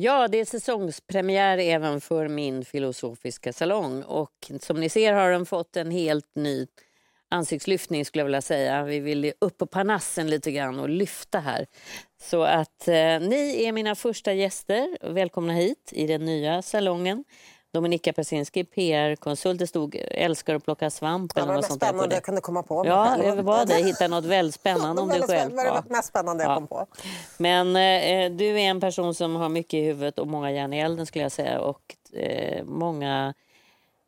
Ja, det är säsongspremiär även för min filosofiska salong. Och som ni ser har den fått en helt ny ansiktslyftning skulle jag vilja säga. Vi vill upp på panassen lite grann och lyfta här. Så att eh, ni är mina första gäster. Välkomna hit i den nya salongen. Dominika Persinski, PR-konsult. Det stod älskar att plocka svamp. Det eller något det sånt mest där på det. jag kunde komma på. Ja, det var det. Hitta något väldigt spännande om dig själv. Det var Ja. det mest spännande jag Ja. kom på. Men eh, du är en person som har mycket i huvudet och många järn i elden skulle jag säga. Och eh, många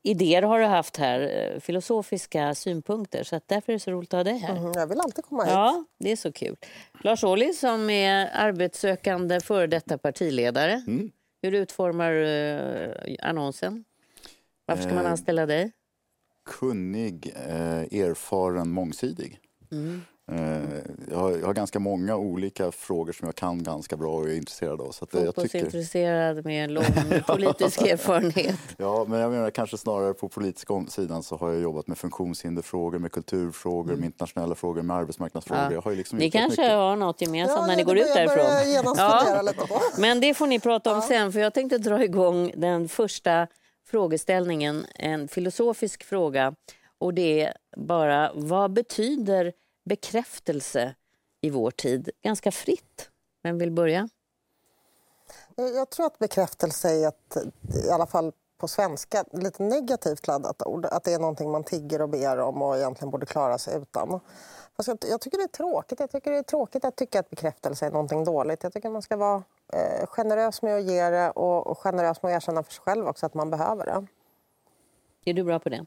idéer har du haft här, eh, filosofiska synpunkter. Så att därför är det så roligt att ha dig här. Mm, Jag vill alltid komma hit. Ja, det är så kul. Lars Ohly som är arbetssökande före detta partiledare. Mm. Hur utformar du eh, annonsen? Varför ska man Eh, anställa dig? kunnig, eh, erfaren, mångsidig. Mm. Eh, jag, har, jag har ganska många olika frågor som jag kan ganska bra och är intresserad av. Så att, eh, jag tycker, Fotbollsintresserad med lång politisk erfarenhet. ja, men jag menar kanske snarare på politiska sidan så har jag jobbat med funktionshinderfrågor, med kulturfrågor, med internationella frågor, med arbetsmarknadsfrågor. Mm. Ja. Jag har ju liksom Ni kanske mycket. har något gemensamt Ja, när ni går ut därifrån. lite på. Men det får ni prata om sen, för jag tänkte dra igång den första frågeställningen, en filosofisk fråga. Och det är bara, vad betyder bekräftelse i vår tid? Ganska fritt. Vem vill börja? Jag jag tror att bekräftelse är ett, i alla fall på svenska, lite negativt laddat ord. Att det är någonting man tigger och ber om och egentligen borde klara sig utan. Fast jag, jag tycker det är tråkigt. Jag tycker det är tråkigt att tycka att bekräftelse är någonting dåligt. Jag tycker man ska vara eh, generös med att ge det och, och generös med att erkänna för sig själv också att man behöver det. Är du bra på det?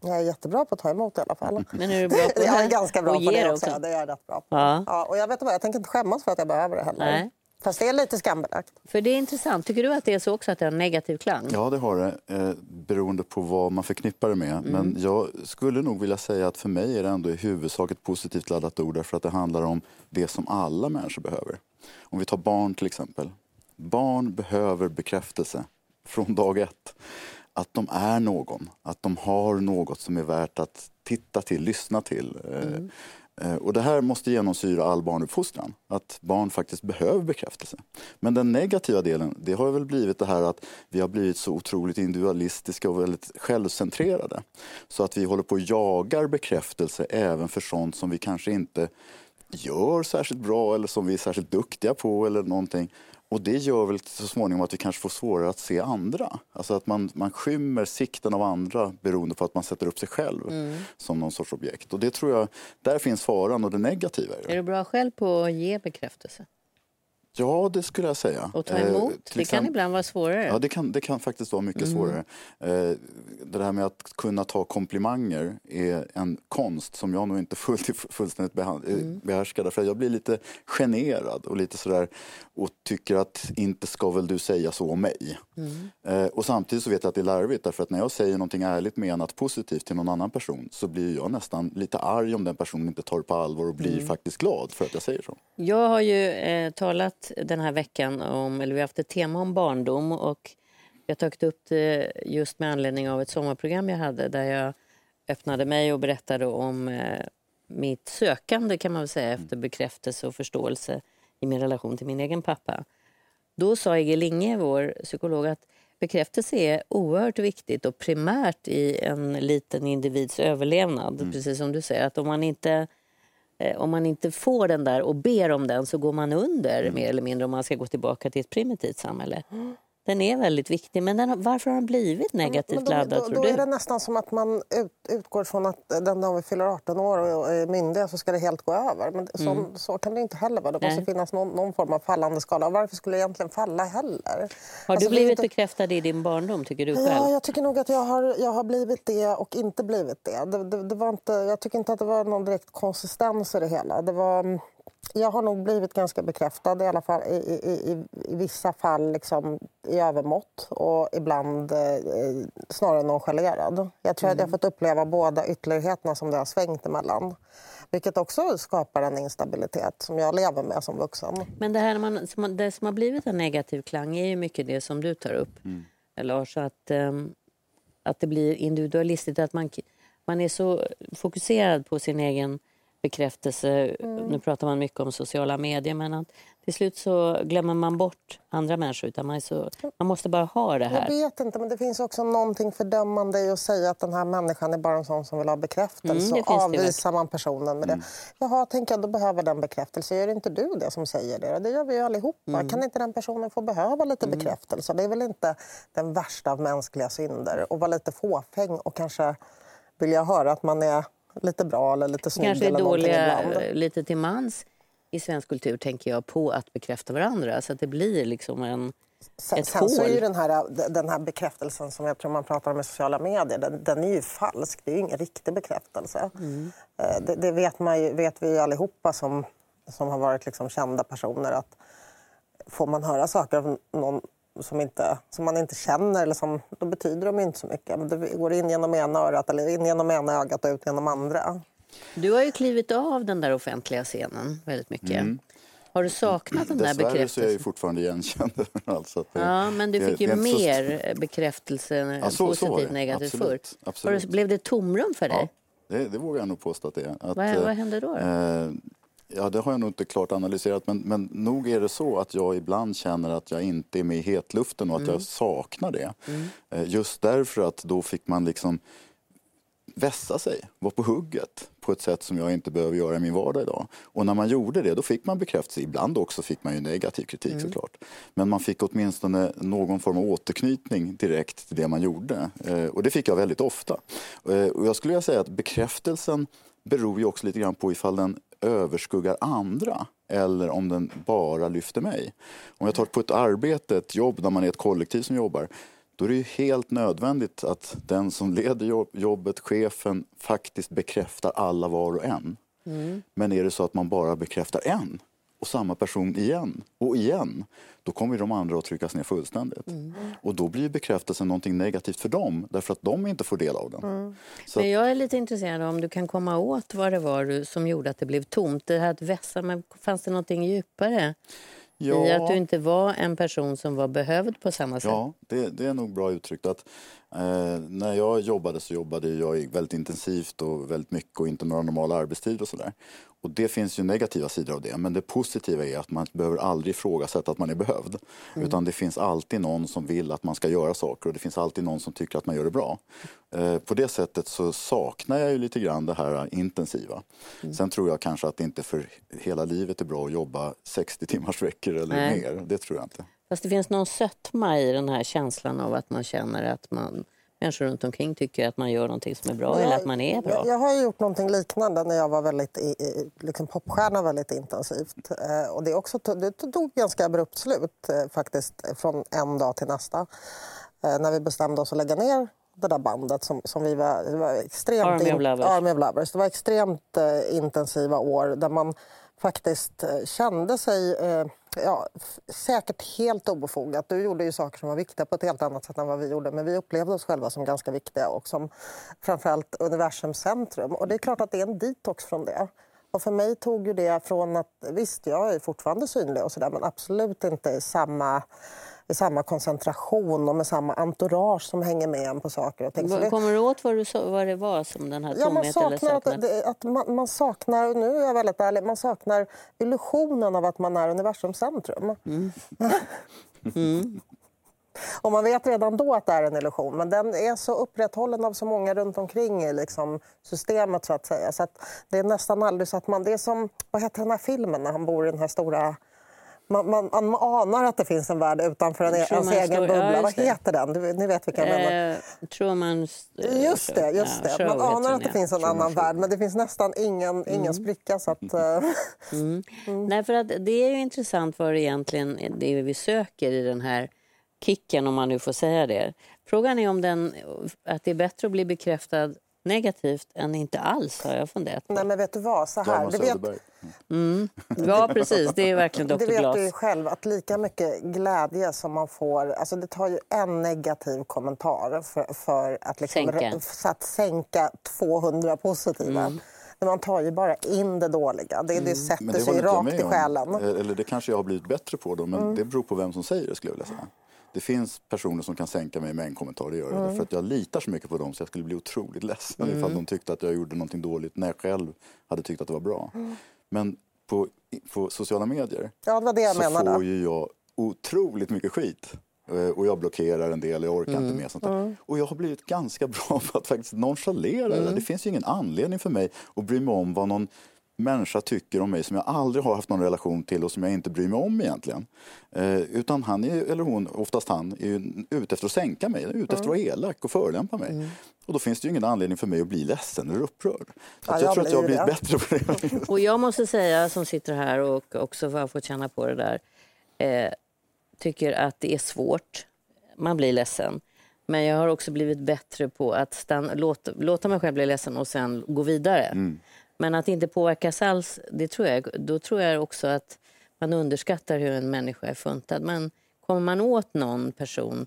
Jag är jättebra på att ta emot i alla fall. Men är du bra på det? Jag är ganska bra Och på det också. också? Det är jag rätt bra på. Ja. Ja, och jag vet vad, jag tänker inte skämmas för att jag behöver det heller. Nej. Fast det är lite skambelagt. För det är intressant. Tycker du att det är så också att det har en negativ klang? Ja, det har det, eh, beroende på vad man förknippar det med. Mm. Men jag skulle nog vilja säga att för mig är det ändå i huvudsak ett positivt laddat ord därför att det handlar om det som alla människor behöver. Om vi tar barn till exempel. Barn behöver bekräftelse från dag ett. Att de är någon, att de har något som är värt att titta till, lyssna till. Mm. Och det här måste genomsyra all barnuppfostran, att barn faktiskt behöver bekräftelse. Men den negativa delen, det har väl blivit det här att vi har blivit så otroligt individualistiska och väldigt självcentrerade. Så att vi håller på och jagar bekräftelse även för sånt som vi kanske inte gör särskilt bra eller som vi är särskilt duktiga på eller någonting. Och det gör väl så småningom att vi kanske får svårare att se andra. Alltså att man, man skymmer sikten av andra beroende på att man sätter upp sig själv som någon sorts objekt. Och det tror jag, där finns faran och det negativa. Är du bra själv på att ge bekräftelse? Ja, det skulle jag säga. Och ta Eh, emot? till det kan ibland vara svårare. Ja, det kan, det kan faktiskt vara mycket svårare. Eh, det här med att kunna ta komplimanger är en konst som jag nog inte fullt, fullständigt eh, behärskar. Därför jag blir lite generad och lite sådär och tycker att inte ska väl du säga så om mig. Eh, och samtidigt så vet jag att det är larvigt därför att när jag säger någonting ärligt menat positivt till någon annan person så blir jag nästan lite arg om den personen inte tar det på allvar och blir faktiskt glad för att jag säger så. Jag har ju eh, talat den här veckan om, eller vi har haft ett tema om barndom och jag tagit upp det just med anledning av ett sommarprogram jag hade där jag öppnade mig och berättade om eh, mitt sökande kan man säga efter bekräftelse och förståelse i min relation till min egen pappa. Då sa Egil Linge, vår psykolog, att bekräftelse är oerhört viktigt och primärt i en liten individs överlevnad. Precis som du säger, att om man inte Om man inte får den där och ber om den så går man under mer eller mindre om man ska gå tillbaka till ett primitivt samhälle. Den är väldigt viktig, men den, varför har den blivit negativt Men då, laddad då, tror då du? är det nästan som att man ut, utgår från att den dagen vi fyller 18 år och är myndiga så ska det helt gå över. Men så, så kan det inte heller vara. Det måste Mm. Nej. finnas någon, någon form av fallande skala. Och Varför skulle det egentligen falla heller? Har Alltså, du blivit inte- bekräftad i din barndom, tycker du Ja, själv? jag tycker nog att jag har, jag har blivit det och inte blivit det. det, det, det var inte, jag tycker inte att det var någon direkt konsistens i det hela. Det var, jag har nog blivit ganska bekräftad i alla fall i, i, i, i vissa fall liksom, i övermått och ibland eh, snarare nonchalerad. Jag tror mm. att jag har fått uppleva båda ytterligheterna som det har svängt emellan. Vilket också skapar en instabilitet som jag lever med som vuxen. Men det här man, som, det som har blivit en negativ klang är ju mycket det som du tar upp, mm. Lars. Att, um, att det blir individualistiskt, att man, man är så fokuserad på sin egen bekräftelse. Mm. Nu pratar man mycket om sociala medier men att till slut så glömmer man bort andra människor. Utan man, så, man måste bara ha det här. Jag vet inte, men det finns också någonting fördömande i att säga att den här människan är bara en sån som vill ha bekräftelse. Mm, och avvisar man personen med det. Mm. Jaha, tänker jag, då behöver den bekräftelse. Gör inte du det som säger det? Det gör vi ju allihopa. Mm. Kan inte den personen få behöva lite mm. bekräftelse? Det är väl inte den värsta av mänskliga synder. att vara lite fåfäng och kanske vilja höra att man är lite bra eller lite snygg. Kanske är dåliga lite till mans i svensk kultur tänker jag på att bekräfta varandra så att det blir liksom en Sen, sen så är ju den här, den här bekräftelsen som jag tror man pratar om i sociala medier, den, den är ju falsk. Det är ju ingen riktig bekräftelse. Mm. Eh, det, det, vet, man ju, vet vi allihopa som, som har varit liksom kända personer att får man höra saker av någon som, inte, som man inte känner, eller som, då betyder de inte så mycket. Men det går in genom ena örat, eller in genom ena ögat och ut genom andra. Du har ju klivit av den där offentliga scenen väldigt mycket. Mm. Har du saknat den där bekräftelsen? Dessvärre så är jag ju fortfarande igenkänd. alltså det, ja, men du fick det, ju mer så... bekräftelse, ja, så, positivt så negativt förr. Absolut. Blev det tomrum för dig? Ja, det, det vågar jag nog påstå att det är. Att, vad, vad hände då? då? Eh, Ja, det har jag nog inte klart analyserat, men, men nog är det så att jag ibland känner att jag inte är med i hetluften och att mm. jag saknar det. Mm. Eh, just därför att då fick man liksom vässa sig, vara på hugget på ett sätt som jag inte behöver göra i min vardag idag. Och när man gjorde det då fick man bekräftelse, ibland också fick man ju negativ kritik mm. såklart. Men man fick åtminstone någon form av återknytning direkt till det man gjorde. Eh, och det fick jag väldigt ofta. Eh, och jag skulle vilja säga att bekräftelsen beror ju också lite grann på ifall den överskuggar andra eller om den bara lyfter mig. Om jag tar på ett arbete, ett jobb där man är ett kollektiv som jobbar då är det ju helt nödvändigt att den som leder jobbet, chefen, faktiskt bekräftar alla var och en. Mm. Men är det så att man bara bekräftar en och samma person igen och igen, då kommer de andra att tryckas ner fullständigt. Mm. Och då blir bekräftelsen någonting negativt för dem, därför att de inte får del av den. Mm. Men jag är lite intresserad om du kan komma åt vad det var som gjorde att det blev tomt. Det här att vässa, men fanns det någonting djupare? Ja. I att du inte var en person som var behövd på samma sätt? Ja, det, det är nog bra uttryckt. Att, eh, när jag jobbade så jobbade jag väldigt intensivt och väldigt mycket och inte några normala arbetstider och sådär. Och det finns ju negativa sidor av det, men det positiva är att man behöver aldrig ifrågasätta att man är behövd. Mm. Utan det finns alltid någon som vill att man ska göra saker och det finns alltid någon som tycker att man gör det bra. Eh, på det sättet så saknar jag ju lite grann det här intensiva. Mm. Sen tror jag kanske att det inte för hela livet är bra att jobba 60 timmars veckor eller Nej. mer. Det tror jag inte. Fast det finns någon sötma i den här känslan av att man känner att man människor runt omkring tycker att man gör någonting som är bra jag, eller att man är bra. Jag, jag har gjort någonting liknande när jag var väldigt liksom popstjärna väldigt intensivt. Eh, och det, också, det tog ganska abrupt slut eh, faktiskt från en dag till nästa. Eh, när vi bestämde oss att lägga ner det där bandet som, som vi var, var extremt... Army of Lovers. Army of Lovers. Det var extremt intensiva år där man faktiskt kände sig ja, säkert helt obefogat. Du gjorde ju saker som var viktiga på ett helt annat sätt än vad vi gjorde. Men vi upplevde oss själva som ganska viktiga och som framförallt universums centrum. Och det är klart att det är en detox från det. Och för mig tog ju det från att, visst jag är fortfarande synlig och sådär men absolut inte i samma i samma koncentration och med samma entourage som hänger med en på saker och ting. Kommer du åt vad, du, vad det var som den här ja, man saknar att, det, att man, man, saknar, nu är jag väldigt ärlig, man saknar illusionen av att man är universums centrum. Mm. mm. Och man vet redan då att det är en illusion, men den är så upprätthållen av så många runt omkring i liksom systemet så att säga. Så att det är nästan aldrig så att man... Det är som, vad heter den här filmen när han bor i den här stora man, man, man, anar att det finns en värld utanför en, ens egen bubbla. Ja, Vad heter den? Du, ni vet vilken eh, Trumans... Eh, just det, just ja, det. man anar att det finns en annan värld men det finns nästan ingen, mm. ingen spricka. Så att, uh... mm. Mm. Nej, för att det är ju intressant vad det egentligen det vi söker i den här kicken, om man nu får säga det. Frågan är om den, att det är bättre att bli bekräftad negativt än inte alls har jag funderat på. Nej, men vet du vad? Så här, det vet, Söderberg. Ja, precis. Det är verkligen det Dr. vet Glas. du ju själv att lika mycket glädje som man får... Alltså det tar ju en negativ kommentar för, för att, liksom, Sänka. för att sänka 200 positiva. Men man tar ju bara in det dåliga. Det, det sätter Men det sig rakt i själen. Eh, Eller det kanske jag har blivit bättre på då, men det beror på vem som säger det skulle jag vilja säga. Det finns personer som kan sänka mig med en kommentar, det gör jag. För att jag litar så mycket på dem så jag skulle bli otroligt ledsen ifall de tyckte att jag gjorde någonting dåligt när jag själv hade tyckt att det var bra. Men på, på sociala medier Ja, det det så menade. får ju jag otroligt mycket skit. Eh, Och jag blockerar en del, jag orkar inte med sånt där. Och jag har blivit ganska bra på att faktiskt nonchalera det. där. Det finns ju ingen anledning för mig att bry mig om vad någon människa tycker om mig som jag aldrig har haft någon relation till och som jag inte bryr mig om egentligen. Eh, utan han, är, eller hon, oftast han, är ju ute efter att sänka mig, ute efter att vara elak och förolämpa mig. Och då finns det ju ingen anledning för mig att bli ledsen eller upprörd. Så Ja, jag jag tror att jag har blivit det. bättre på det. Och jag måste säga, som sitter här och också har fått känna på det där, eh, tycker att det är svårt. Man blir ledsen. Men jag har också blivit bättre på att stanna, låta, låta mig själv bli ledsen och sen gå vidare. Men att inte påverkas alls, det tror jag, då tror jag också att man underskattar hur en människa är funtad. Men kommer man åt någon person,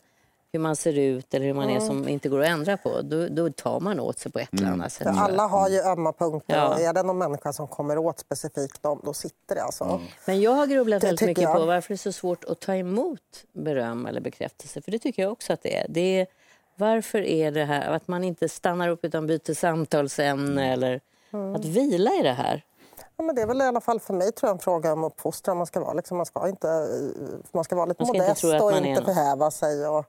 hur man ser ut eller hur man är som inte går att ändra på, då, då tar man åt sig på ett eller annat sätt. Alla har ju ömma punkter Ja. och är det någon människa som kommer åt specifikt dem, då sitter det alltså. Men jag har grubblat Det väldigt mycket jag. på varför det är så svårt att ta emot beröm eller bekräftelse. För det tycker jag också att det är. Det är varför är det här att man inte stannar upp utan byter samtalsämne eller Mm. att vila i det här? Ja, men det är väl i alla fall för mig tror jag, en fråga om uppfostran. Man ska vara, liksom, man ska inte, man ska vara lite Man ska inte modest tro att och är inte förhäva sig. Och,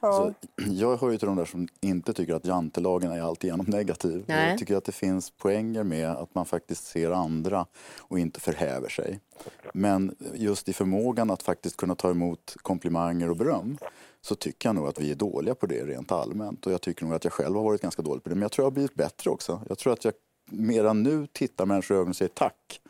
Så, jag hör ju till de där som inte tycker att jantelagen är alltigenom negativ. Nej. Jag tycker att det finns poänger med att man faktiskt ser andra och inte förhäver sig. Men just i förmågan att faktiskt kunna ta emot komplimanger och beröm så tycker jag nog att vi är dåliga på det rent allmänt. Och jag tycker nog att jag själv har varit ganska dålig på det. Men jag tror jag har blivit bättre också. Jag tror att jag mera nu tittar människor i ögonen och säger tack.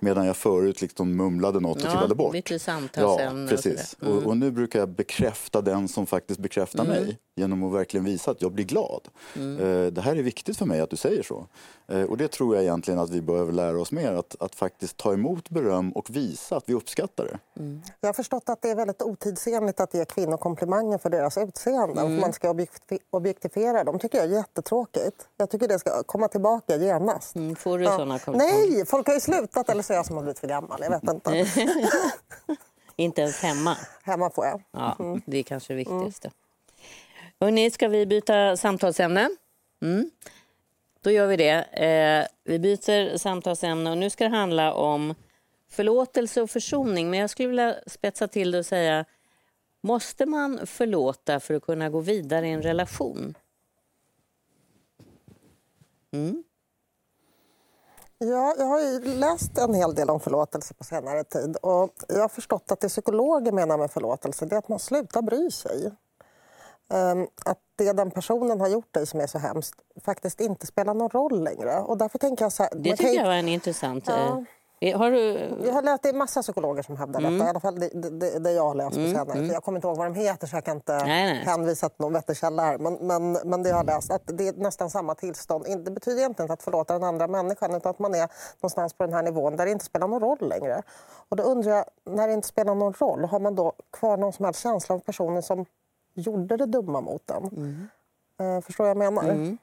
Medan jag förut liksom mumlade något och Ja, trillade bort. bytte samtalsämne Ja, och precis. sådär. Mm. Och, och nu brukar jag bekräfta den som faktiskt bekräftar mig genom att verkligen visa att jag blir glad. Mm. Eh, det här är viktigt för mig att du säger så. Eh, och det tror jag egentligen att vi behöver lära oss mer. Att, att faktiskt ta emot beröm och visa att vi uppskattar det. jag har förstått att det är väldigt otidsenligt att ge kvinnor komplimanger för deras utseende. Mm. Man ska objekti- objektifiera dem. tycker jag är jättetråkigt. Jag tycker det ska komma tillbaka genast. Mm, Får du Ja. såna kommentarer? Nej, folk har ju slutat. Eller så är jag som har blivit för gammal. Jag vet inte. Inte ens hemma? Hemma får jag. Ja, Mm. det är kanske det viktigaste. Hörrni, ska vi byta samtalsämne? Mm. Då gör vi det. Eh, vi byter samtalsämne och nu ska det handla om förlåtelse och försoning. Men jag skulle vilja spetsa till det och säga, måste man förlåta för att kunna gå vidare i en relation? Mm. Ja, jag har ju läst en hel del om förlåtelse på senare tid. Och jag har förstått att det psykologer menar med förlåtelse det är att man slutar bry sig. Ehm, Att det den personen har gjort dig som är så hemskt faktiskt inte spelar någon roll längre. Och därför tänker jag så här, Det kan tycker ju- jag var en intressant... Ja. Eh, har du... Jag har läst, det är massa psykologer som hävdar Mm. detta. I alla fall det, det, det jag har läst på senare. För jag kommer inte ihåg vad de heter så jag kan inte Nej, nej. hänvisa till någon vettig källa här. Men, men, men det jag har läst, att det är nästan samma tillstånd. Det betyder egentligen inte att förlåta den andra människan utan att man är någonstans på den här nivån där det inte spelar någon roll längre. Och då undrar jag, när det inte spelar någon roll, har man då kvar någon som helst känsla av personen som gjorde det dumma mot en? Mm. Eh, förstår jag vad jag menar?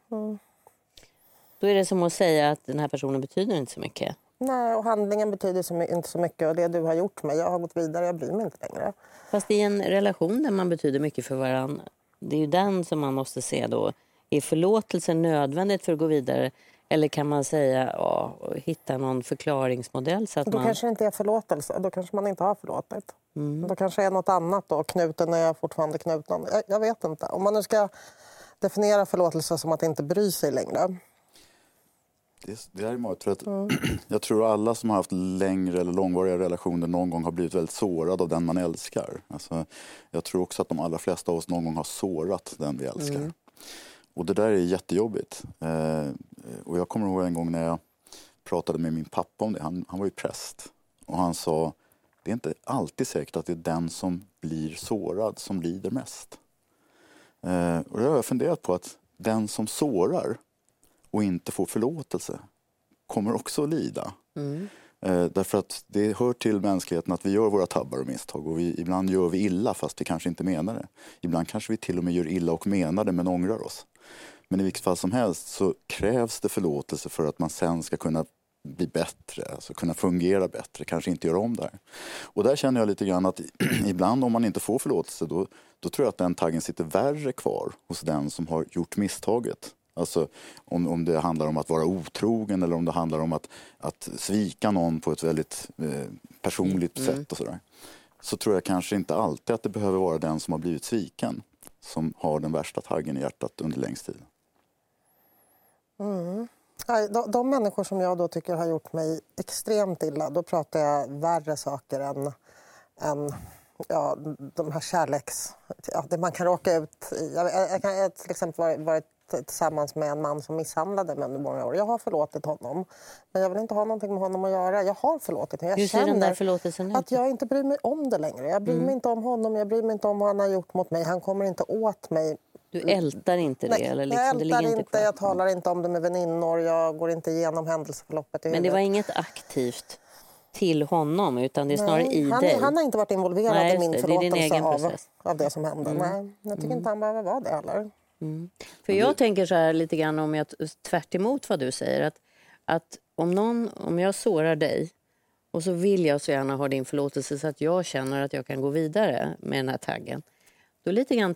Då är det som att säga att den här personen betyder inte så mycket. Nej, och handlingen betyder så, inte så mycket. Och det du har gjort mig, jag har gått vidare, jag bryr mig inte längre. Fast i en relation där man betyder mycket för varandra, det är ju den som man måste se då. Är förlåtelsen nödvändigt för att gå vidare? Eller kan man säga, ja, hitta någon förklaringsmodell så att Då man... kanske det inte är förlåtelse. Då kanske man inte har förlåtit. Då kanske det är något annat. Då. Knuten är fortfarande knuten. Jag, jag vet inte. Om man nu ska definiera förlåtelse som att inte bry sig längre. Det, det är magiskt för att jag tror alla som har haft längre eller långvariga relationer någon gång har blivit väldigt sårade av den man älskar. Alltså, jag tror också att de allra flesta av oss någon gång har sårat den vi älskar. Och det där är jättejobbigt. Eh, och jag kommer ihåg en gång när jag pratade med min pappa om det. Han, han var ju präst. Och han sa, det är inte alltid säkert att det är den som blir sårad som lider mest. Eh, och det har jag funderat på att den som sårar och inte får förlåtelse kommer också att lida. Eh, därför att det hör till mänskligheten att vi gör våra tabbar och misstag och vi, ibland gör vi illa fast vi kanske inte menar det. Ibland kanske vi till och med gör illa och menar det men ångrar oss. Men i vilket fall som helst så krävs det förlåtelse för att man sen ska kunna bli bättre, alltså kunna fungera bättre, kanske inte göra om det här. Och där känner jag lite grann att ibland om man inte får förlåtelse då, då tror jag att den taggen sitter värre kvar hos den som har gjort misstaget. Alltså om, om det handlar om att vara otrogen eller om det handlar om att, att svika någon på ett väldigt eh, personligt Mm. sätt och sådär. Så tror jag kanske inte alltid att det behöver vara den som har blivit sviken som har den värsta taggen i hjärtat under längst tid. Nej, de, de människor som jag då tycker har gjort mig extremt illa, då pratar jag värre saker än, än ja, de här kärleks... Ja, det man kan råka ut i. Jag, jag, jag jag har till exempel varit, tillsammans med en man som misshandlade mig under många år. Jag har förlåtit honom, men jag vill inte ha någonting med honom att göra. Jag har förlåtit honom. Jag känner att jag inte bryr mig om det längre. Jag bryr mig inte om honom, jag bryr mig inte om vad han har gjort mot mig. Han kommer inte åt mig Du ältar inte det? eller liksom, jag det ältar ligger inte, kvar? jag talar inte om det med väninnor, jag går inte igenom händelseförloppet i Men det huvudet. var inget aktivt till honom utan det är snarare Nej, i han, dig? han har inte varit involverad Nej, i min det. Det förlåtelse av, process. av det som hände. Nej, jag tycker inte han behöver vara det heller. För jag tänker så här lite grann om jag tvärt emot vad du säger. Att, att om, någon, om jag sårar dig och så vill jag så gärna ha din förlåtelse så att jag känner att jag kan gå vidare med den här taggen. Då lite grann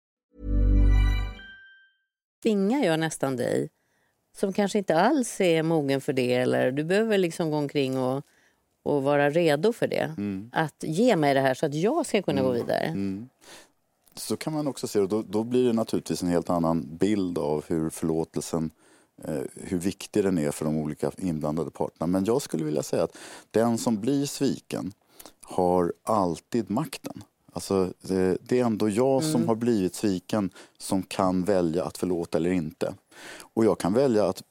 tvingar jag nästan dig som kanske inte alls är mogen för det eller du behöver liksom gå omkring och, och vara redo för det. Att ge mig det här så att jag ska kunna gå vidare. Så kan man också se det. Då, då blir det naturligtvis en helt annan bild av hur förlåtelsen, eh, hur viktig den är för de olika inblandade parterna. Men jag skulle vilja säga att den som blir sviken har alltid makten. Alltså, det, det är ändå jag som har blivit sviken som kan välja att förlåta eller inte. Och jag kan välja att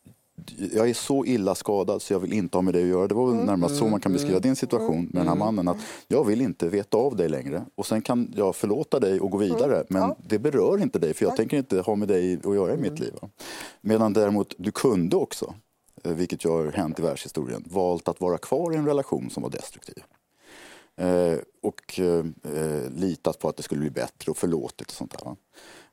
jag är så illa skadad så jag vill inte ha med dig att göra. Det var väl närmast så man kan beskriva din situation med den här mannen. Att jag vill inte veta av dig längre. Och sen kan jag förlåta dig och gå vidare. Men det berör inte dig för jag tänker inte ha med dig att göra i mitt liv. Medan däremot du kunde också, eh, vilket ju har hänt i världshistorien, valt att vara kvar i en relation som var destruktiv. Eh, och eh, litat på att det skulle bli bättre och förlåtit och sånt där.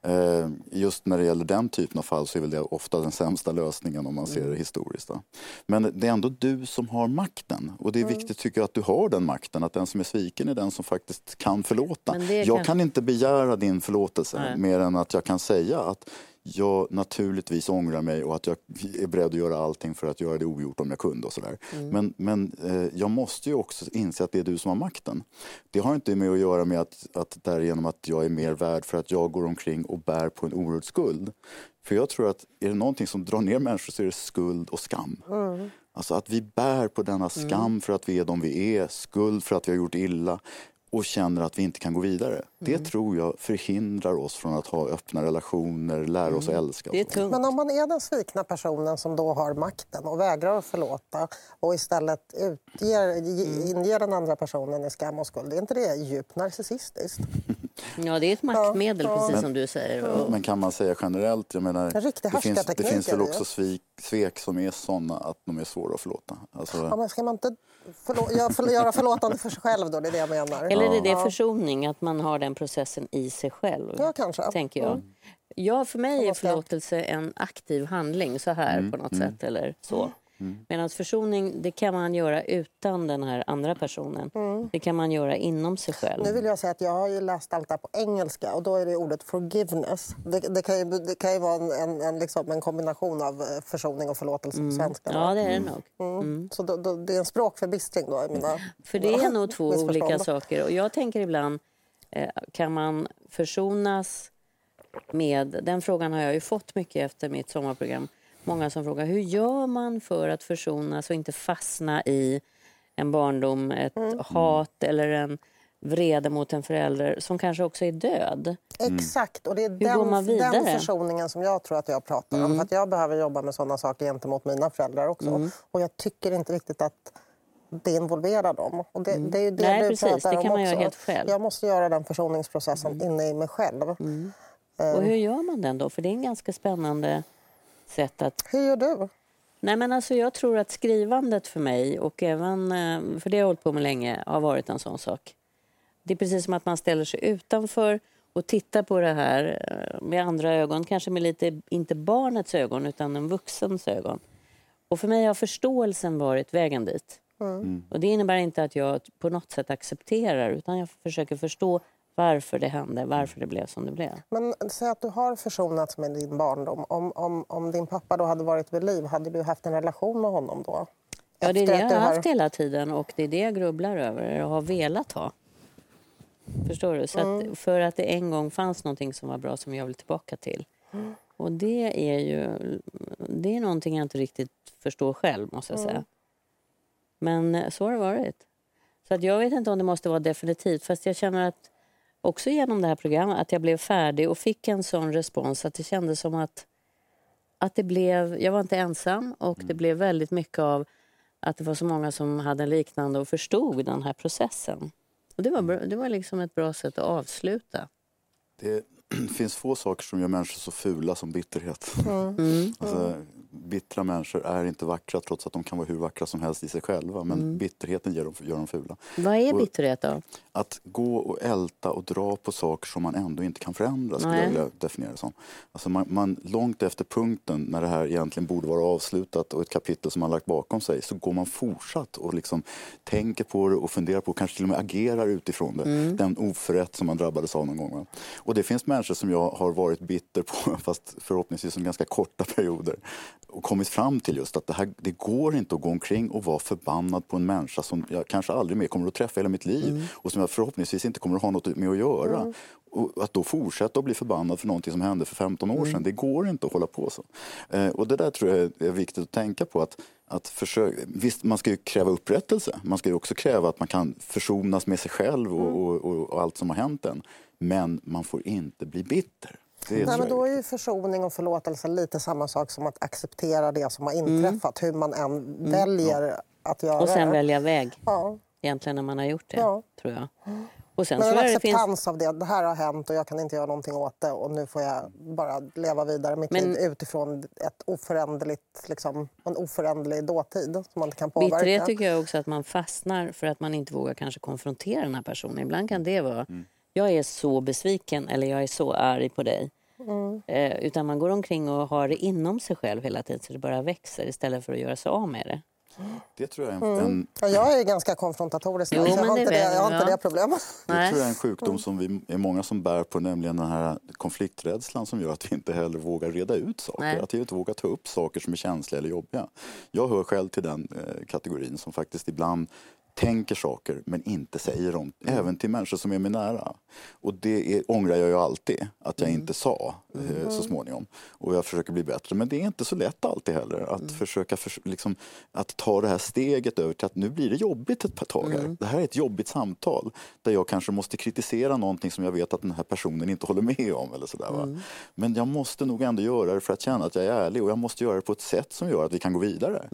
Eh, just när det gäller den typen av fall så är väl det ofta den sämsta lösningen om man ser det historiskt. va. Men det är ändå du som har makten och det är viktigt tycker jag att du har den makten. Att den som är sviken är den som faktiskt kan förlåta. Jag kanske- kan inte begära din förlåtelse Nej. mer än att jag kan säga att jag naturligtvis ångrar mig och att jag är beredd att göra allting för att göra det ogjort om jag kunde och sådär. Men, men eh, jag måste ju också inse att det är du som har makten. Det har inte med att göra med att, att därigenom att jag är mer värd för att jag går omkring och bär på en oerhörd skuld. För jag tror att är det någonting som drar ner människor så är det skuld och skam. Alltså att vi bär på denna skam för att vi är de vi är, skuld för att vi har gjort illa och känner att vi inte kan gå vidare. Det tror jag förhindrar oss från att ha öppna relationer, lära oss att älska. Det är tungt. Men om man är den svikna personen som då har makten och vägrar att förlåta och istället utger, ge- inger den andra personen i skam och skuld, är inte det djupt narcissistiskt? Ja, det är ett maktmedel Ja, precis Men- som du säger. Och, Men kan man säga generellt, jag menar, det, finns, det finns väl också svik, svek som är sådana att de är svåra att förlåta. Alltså, Ja, men ska man inte förlå- göra förlåtande för sig själv då? Det är det jag menar. Eller är det Ja. försoning, att man har den processen i sig själv? Ja, kanske. Tänker jag. Mm. Ja, för mig är förlåtelse en aktiv handling, så här Mm, på något sätt. eller så. Medan försoning, det kan man göra utan den här andra personen. Det kan man göra inom sig själv. Nu vill jag säga att jag har ju läst allt det här på engelska och då är det ordet forgiveness. Det, det, kan, ju, det kan ju vara en, en, en, liksom en kombination av eh, försoning och förlåtelse på svenska. då. Ja, det är det nog. Mm. Så då, då, det är en språkförbistring då i mina För det är nog två olika saker. Och jag tänker ibland, eh, kan man försonas med, den frågan har jag ju fått mycket efter mitt sommarprogram. Många som frågar hur gör man för att försonas och inte fastna i en barndom, ett Mm. hat eller en vrede mot en förälder som kanske också är död. Exakt, och det är man den, den försoningen som jag tror att jag pratar om. För att jag behöver jobba med sådana saker gentemot mina föräldrar också. Och jag tycker inte riktigt att det involverar dem. Och det, det är ju det Nej, du precis. pratar Det om kan man göra också. helt själv. Jag måste göra den försoningsprocessen inne i mig själv. Och hur gör man den då? För det är en ganska spännande sätt att Hur gör du? Nej, men alltså jag tror att skrivandet för mig, och även eh, för det har jag hållit på med länge, har varit en sån sak. Det är precis som att man ställer sig utanför och tittar på det här eh, med andra ögon. Kanske med lite, inte barnets ögon, utan en vuxens ögon. Och för mig har förståelsen varit vägen dit. Och det innebär inte att jag på något sätt accepterar, utan jag försöker förstå varför det hände, varför det blev som det blev. Men säg att du har försonats med din barndom. Om, om, om din pappa då hade varit vid liv, hade du haft en relation med honom då? Ja, det är det jag har haft hela tiden och det är det jag grubblar över och har velat ha. Förstår du? Så att för att det en gång fanns någonting som var bra som jag vill tillbaka till. Och det är ju det är någonting jag inte riktigt förstår själv, måste jag säga. Men så har det varit. Så att jag vet inte om det måste vara definitivt, fast jag känner att också genom det här programmet att jag blev färdig och fick en sån respons att det kändes som att, att det blev, jag var inte ensam och det blev väldigt mycket av att det var så många som hade en liknande och förstod den här processen. Och det var, bra- det var liksom ett bra sätt att avsluta. Det finns få saker som gör människor så fula som bitterhet. Mm. Alltså, bittra människor är inte vackra trots att de kan vara hur vackra som helst i sig själva. Men Mm. bitterheten gör dem, gör dem fula. Vad är Och- bitterhet då? Att gå och älta och dra på saker som man ändå inte kan förändra skulle Nej. jag vilja definiera det som. Alltså man, man, långt efter punkten när det här egentligen borde vara avslutat och ett kapitel som man lagt bakom sig så går man fortsatt och liksom tänker på det och funderar på, kanske till och med agerar utifrån det. Mm. Den oförrätt som man drabbades av någon gång. Va? Och det finns människor som jag har varit bitter på, fast förhoppningsvis som ganska korta perioder och kommit fram till just att det, här, det går inte att gå omkring och vara förbannad på en människa som jag kanske aldrig mer kommer att träffa i hela mitt liv Mm. och som jag förhoppningsvis inte kommer att ha något med att göra. Och att då fortsätta att bli förbannad för någonting som hände för 15 år sedan, det går inte att hålla på så. Eh, och det där tror jag är viktigt att tänka på. att att försöka, visst, man ska ju kräva upprättelse. Man ska ju också kräva att man kan försonas med sig själv och, och, och, och allt som har hänt en. Men man får inte bli bitter. Nej, men då är ju försoning och förlåtelse lite samma sak som att acceptera det som har inträffat, hur man än väljer att göra Och sen välja väg, Ja. Egentligen, när man har gjort det. Ja. tror jag. Och sen Men en jag det finns... acceptans av det. Det här har hänt och jag kan inte göra någonting åt det och nu får jag bara leva vidare mitt Men- liv utifrån ett oföränderligt, liksom, en oföränderlig dåtid som man inte kan påverka. Bitterhet tycker jag också att man fastnar för att man inte vågar kanske konfrontera den här personen. Ibland kan det vara, jag är så besviken eller jag är så arg på dig. Eh, utan man går omkring och har det inom sig själv hela tiden så det bara växer istället för att göra sig av med det. Det tror jag är en, en, Ja, jag är ganska konfrontatorisk, Jo, så jag har det inte det, jag har inte ja. det problemet. det Nej. tror jag är en sjukdom som vi är många som bär på, nämligen den här konflikträdslan som gör att vi inte heller vågar reda ut saker. Nej. Att vi inte vågar ta upp saker som är känsliga eller jobbiga. Jag hör själv till den eh, kategorin som faktiskt ibland tänker saker men inte säger dem, även till människor som är mig nära. Och det är, ångrar jag ju alltid att jag inte sa eh, så småningom. Och jag försöker bli bättre. Men det är inte så lätt alltid heller att försöka förs- liksom, att ta det här steget över till att nu blir det jobbigt ett tag här. Det här är ett jobbigt samtal där jag kanske måste kritisera någonting som jag vet att den här personen inte håller med om. Eller sådär, va? Men jag måste nog ändå göra det för att känna att jag är ärlig och jag måste göra det på ett sätt som gör att vi kan gå vidare.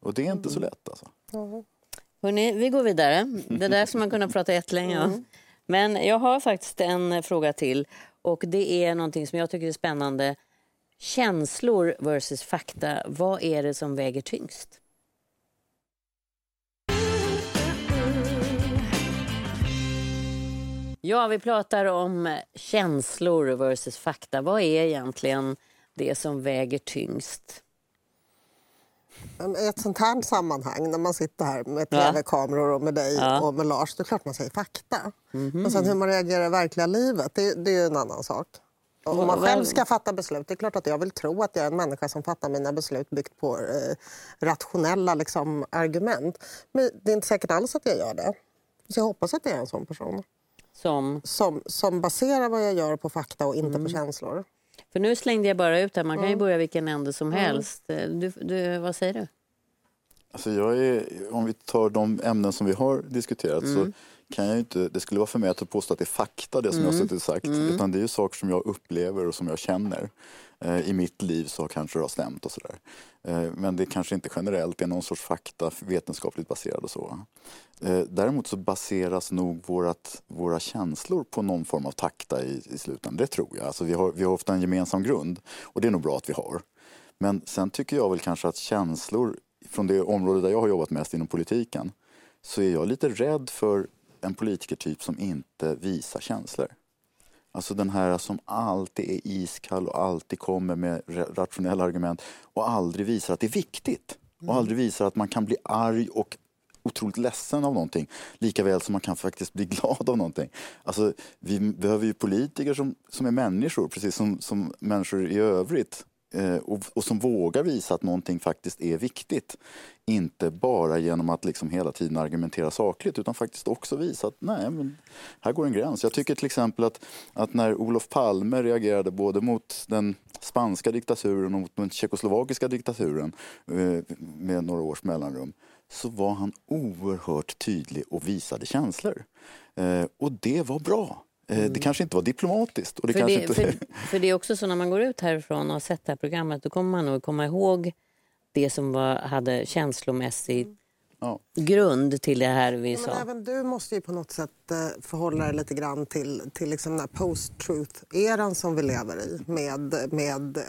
Och det är inte så lätt alltså. Hörrni, vi går vidare. Det där ska man kunna prata jättelänge om. Men jag har faktiskt en fråga till. Och Det är någonting som jag tycker är spännande. Känslor versus fakta. Vad är det som väger tyngst? Ja, vi pratar om känslor versus fakta. Vad är egentligen det som väger tyngst? I ett sånt här sammanhang, när man sitter här med tv-kameror och med dig Ja. Och med Lars, det är klart man säger fakta. Men sen hur man reagerar i verkliga livet, det, det är ju en annan sak. Och Om man själv ska fatta beslut, det är klart att jag vill tro att jag är en människa som fattar mina beslut byggt på eh, rationella liksom, argument. Men det är inte säkert alls att jag gör det. Så jag hoppas att jag är en sån person. Som, som, som baserar vad jag gör på fakta och inte Mm. på känslor. För nu slängde jag bara ut det. Man kan Mm. ju börja vilken ände som helst. Eh, Du, du, vad säger du? Alltså jag är, om vi tar de ämnen som vi har diskuterat Mm. så kan jag inte, det skulle vara för mig att påstå att det är fakta det som jag Mm. suttit och sagt. Utan det är ju saker som jag upplever och som jag känner. Eh, I mitt liv så kanske det har stämt och sådär. Eh, men det kanske inte generellt är någon sorts fakta vetenskapligt baserad och så. Eh, däremot så baseras nog vårat, våra känslor på någon form av takta i, i slutändan. Det tror jag. Alltså vi, har, vi har ofta en gemensam grund och det är nog bra att vi har. Men sen tycker jag väl kanske att känslor från det område där jag har jobbat mest inom politiken så är jag lite rädd för en politikertyp som inte visar känslor. Alltså den här som alltid är iskall och alltid kommer med ra- rationella argument och aldrig visar att det är viktigt. Och aldrig visar att man kan bli arg och otroligt ledsen av någonting. Lika väl som man kan faktiskt bli glad av någonting. Alltså, vi behöver ju politiker som, som är människor, precis som, som människor i övrigt. Eh, och, och som vågar visa att någonting faktiskt är viktigt. Inte bara genom att liksom hela tiden argumentera sakligt utan faktiskt också visa att nej, men här går en gräns. Jag tycker till exempel att, att när Olof Palme reagerade både mot den spanska diktaturen och mot den tjeckoslovakiska diktaturen eh, med några års mellanrum så var han oerhört tydlig och visade känslor. Eh, och det var bra. Eh, Det kanske inte var diplomatiskt. Och det För kanske det, inte... för, för det är också så när man går ut härifrån och har sett det här programmet då kommer man nog komma ihåg det som var, hade känslomässig Ja. grund till det här vi Men sa. även du måste ju på något sätt eh, förhålla dig lite grann till, till liksom den här post-truth-eran som vi lever i med, med eh,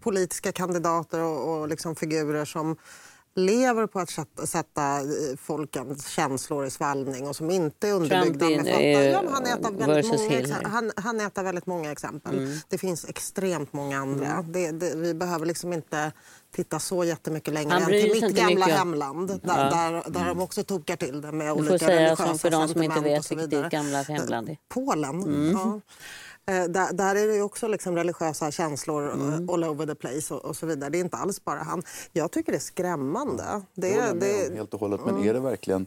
politiska kandidater och, och liksom figurer som lever på att sätta, sätta eh, folkens känslor i svallning och som inte är underbyggda med fakta. eh, Ja, men han, äter väldigt många, han, han äter väldigt många exempel. Det finns extremt många andra. Det, det, vi behöver liksom inte titta så jättemycket längre än till mitt gamla mycket hemland där, där, där de också tokar till det med Du olika får säga religiösa som för de som inte vet vilket ditt gamla hemland är. Polen. Ja. Eh, Där, där är det också liksom religiösa känslor Mm. eh, all over the place och, och så vidare. Det är inte alls bara han. Jag tycker det är skrämmande. Det, är- det, helt och hållet. Men är det verkligen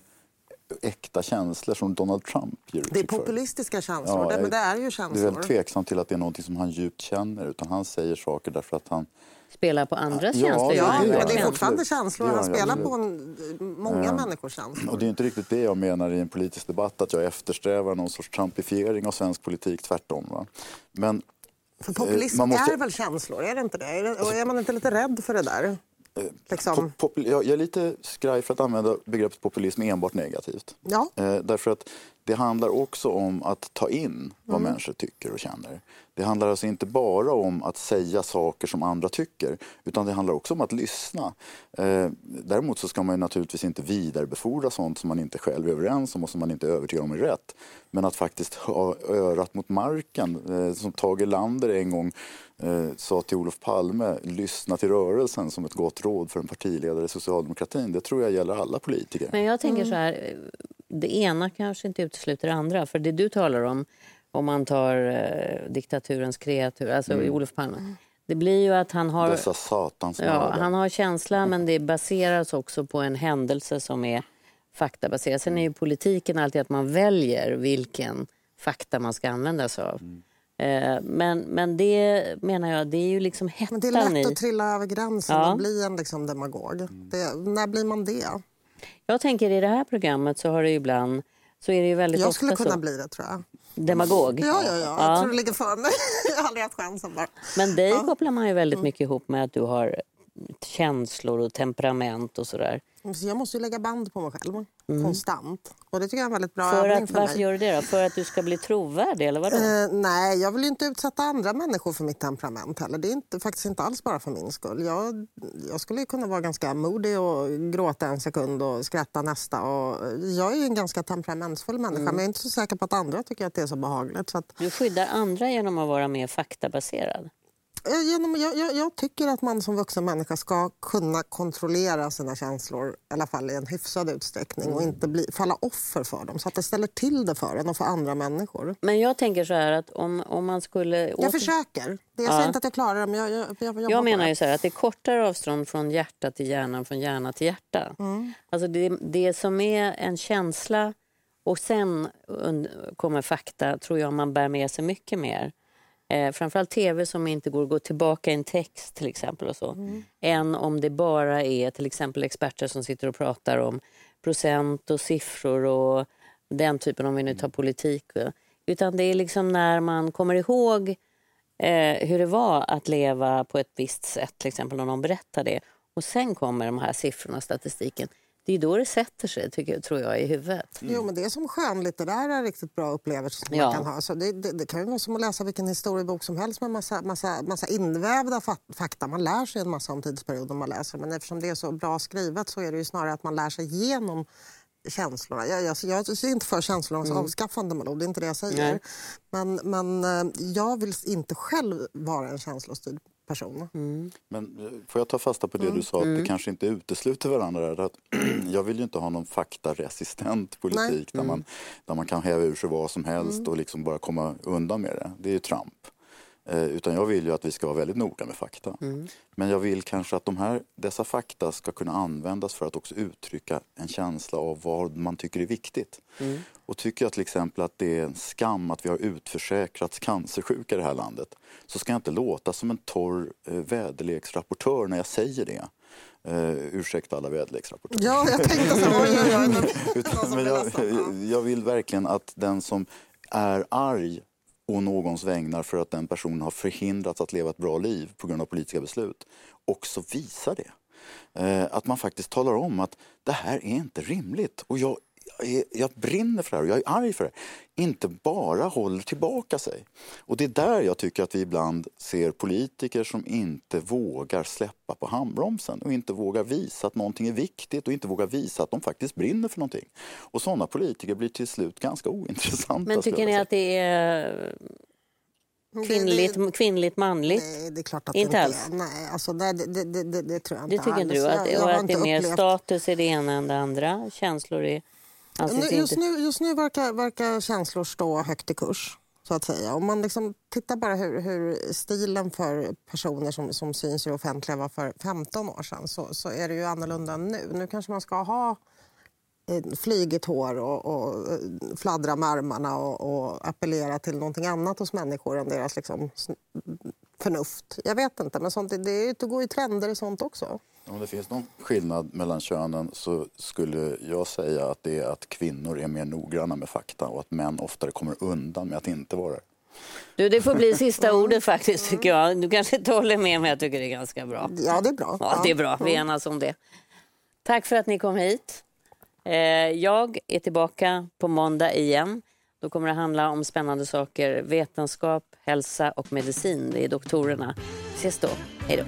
äkta känslor som Donald Trump ger det är populistiska känslor. Ja, det, men det är ju Det är känslor. väldigt tveksamt till att det är någonting som han djupt känner. Utan han säger saker därför att han... Spela på andras Ja, känslor. ja, Ja, det det är fortfarande känslor. Han spelar på en, många människors känslor. Och det är inte riktigt det jag menar i en politisk debatt. Att jag eftersträvar någon sorts trumpifiering av svensk politik. Tvärtom. Va? Men För populism man måste- är väl känslor? Är det inte det? Och är man inte lite rädd för det där? Liksom. Pop- popul- jag, jag är lite skraj för att använda begreppet populism enbart negativt. Ja. Eh, därför att det handlar också om att ta in vad Mm. människor tycker och känner. Det handlar alltså inte bara om att säga saker som andra tycker utan det handlar också om att lyssna. Eh, däremot så ska man ju naturligtvis inte vidarebefordra sånt som man inte själv är överens om och som man inte är övertygad om är rätt. Men att faktiskt ha örat mot marken, eh, som Tage Erlander en gång eh, sa till Olof Palme, lyssna till rörelsen som ett gott råd för en partiledare i socialdemokratin. Det tror jag gäller alla politiker. Men jag tänker Mm. så här, det ena kanske inte utesluter det andra. För det du talar om, om man tar eh, diktaturens kreatur, alltså Mm. Olof Palme. Det blir ju att han har, Dessa satans ja, han har känsla men det baseras också på en händelse som är faktabaserad. Sen är ju politiken alltid att man väljer vilken fakta man ska använda sig av. Mm. Eh, Men, men det menar jag, det är ju liksom Men det är hettan lätt i... att trilla över gränsen Ja. och bli en liksom, demagog. Det, när blir man det? Jag tänker i det här programmet så har det ju ibland, så är det ju väldigt Jag ofta skulle kunna så. bli det, tror jag. Demagog. Ja, ja, ja. Jag tror det ligger för mig. jag har aldrig haft chansen bara. Men dig kopplar man ju väldigt mycket ihop med att du har känslor och temperament och sådär. Så jag måste ju lägga band på mig själv konstant. Och det tycker jag är en väldigt bra Mm. För övning att, för varför mig. gör du det då? För att du ska bli trovärdig eller vadå? Eh, nej, jag vill ju inte utsätta andra människor för mitt temperament heller. Det är inte, faktiskt inte alls bara för min skull. Jag, jag skulle ju kunna vara ganska modig och gråta en sekund och skratta nästa. Och jag är ju en ganska temperamentsfull människa Mm. men jag är inte så säker på att andra tycker att det är så behagligt. Så att, Du skyddar andra genom att vara mer faktabaserad. Eh, Genom, jag, jag, jag tycker att man som vuxen människa ska kunna kontrollera sina känslor i alla fall i en hyfsad utsträckning och inte bli, falla offer för dem så att det ställer till det för en och för andra människor. Men jag tänker så här att om, om man skulle... Jag försöker. Det jag säger inte att jag klarar det men jag, jag, jag, jag menar ju så här att det är kortare avstånd från hjärta till hjärna än från hjärna till hjärta. Mm. Alltså det, det som är en känsla Och sen kommer fakta, tror jag man bär med sig mycket mer. Eh, framförallt tv som inte går att gå tillbaka i en text till exempel. och så. Mm. Än om det bara är till exempel experter som sitter och pratar om procent och siffror och den typen, om vi nu tar politik. Utan det är liksom när man kommer ihåg eh, hur det var att leva på ett visst sätt, till exempel när någon berättar det. Och sen kommer de här siffrorna, statistiken. Det är då det sätter sig, tycker, tror jag, i huvudet. Mm. Jo, men det är som skönlitterära riktigt bra upplevelser som ja. man kan ha. Så det, det, det, kan ju vara som att läsa vilken historiebok som helst med massa, massa, massa invävda fakta. Man lär sig en massa om tidsperioden man läser. Men eftersom det är så bra skrivet så är det ju snarare att man lär sig genom känslorna. Jag, jag, jag är inte för känslornas mm. avskaffande, Malou, det är inte det jag säger. Men, men eh, jag vill inte själv vara en känslostyrd person. Mm. Men eh, får jag ta fasta på det mm. du sa, att det mm. kanske inte utesluter varandra. Att jag vill ju inte ha någon faktaresistent politik där, man, mm. där man kan häva ur sig vad som helst mm. och liksom bara komma undan med det. Det är ju Trump. Eh, utan jag vill ju att vi ska vara väldigt noga med fakta. Mm. Men jag vill kanske att de här, dessa fakta ska kunna användas för att också uttrycka en känsla av vad man tycker är viktigt. Mm. Och tycker jag till exempel att det är en skam att vi har utförsäkrats cancersjuka i det här landet så ska jag inte låta som en torr eh, väderleksrapportör när jag säger det. Uh, ursäkta alla väderleksrapportörer. Ja, jag tänkte så. Oj, oj, oj. Men jag, jag vill verkligen att den som är arg å någons vägnar för att den personen har förhindrats att leva ett bra liv på grund av politiska beslut också visar det. Eh, att man faktiskt talar om att det här är inte rimligt och jag jag, jag brinner för det här och jag är arg för det. Inte bara håller tillbaka sig. Och det är där jag tycker att vi ibland ser politiker som inte vågar släppa på handbromsen och inte vågar visa att någonting är viktigt och inte vågar visa att de faktiskt brinner för någonting. Och sådana politiker blir till slut ganska ointressanta. Men tycker ni att det är Kvinnligt, det, det, kvinnligt, manligt? Nej, det är klart att inte det alls? Är. Nej, alltså, nej det, det, det, tror jag inte Det tycker inte du? Att, jag, jag och att det är mer upplevt... status i det ena än det andra? Känslor i Alltså, just, nu, just nu verkar, verkar känslor stå högt i kurs. Så att säga. Om man liksom tittar bara hur, hur stilen för personer som, som syns i det offentliga var för 15 år sedan så, så är det ju annorlunda nu. Nu kanske man ska ha flygigt hår och, och eh, fladdra med armarna och, och, appellera till någonting annat hos människor än deras liksom, förnuft. Jag vet inte, men sånt, det, det går ju trender i sånt också. Om det finns någon skillnad mellan könen så skulle jag säga att det är att kvinnor är mer noggranna med fakta och att män oftare kommer undan med att inte vara det. Du, det får bli sista ordet faktiskt tycker jag. Du kanske inte håller med men jag tycker det är ganska bra. Ja, det är bra. Ja, det är bra. Vi enas om det. Tack för att ni kom hit. Eh, jag är tillbaka på måndag igen. Då kommer det handla om spännande saker, vetenskap, hälsa och medicin. Det är doktorerna. Vi ses då. Hej då.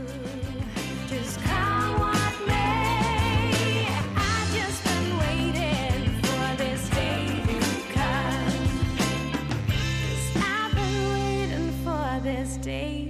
day.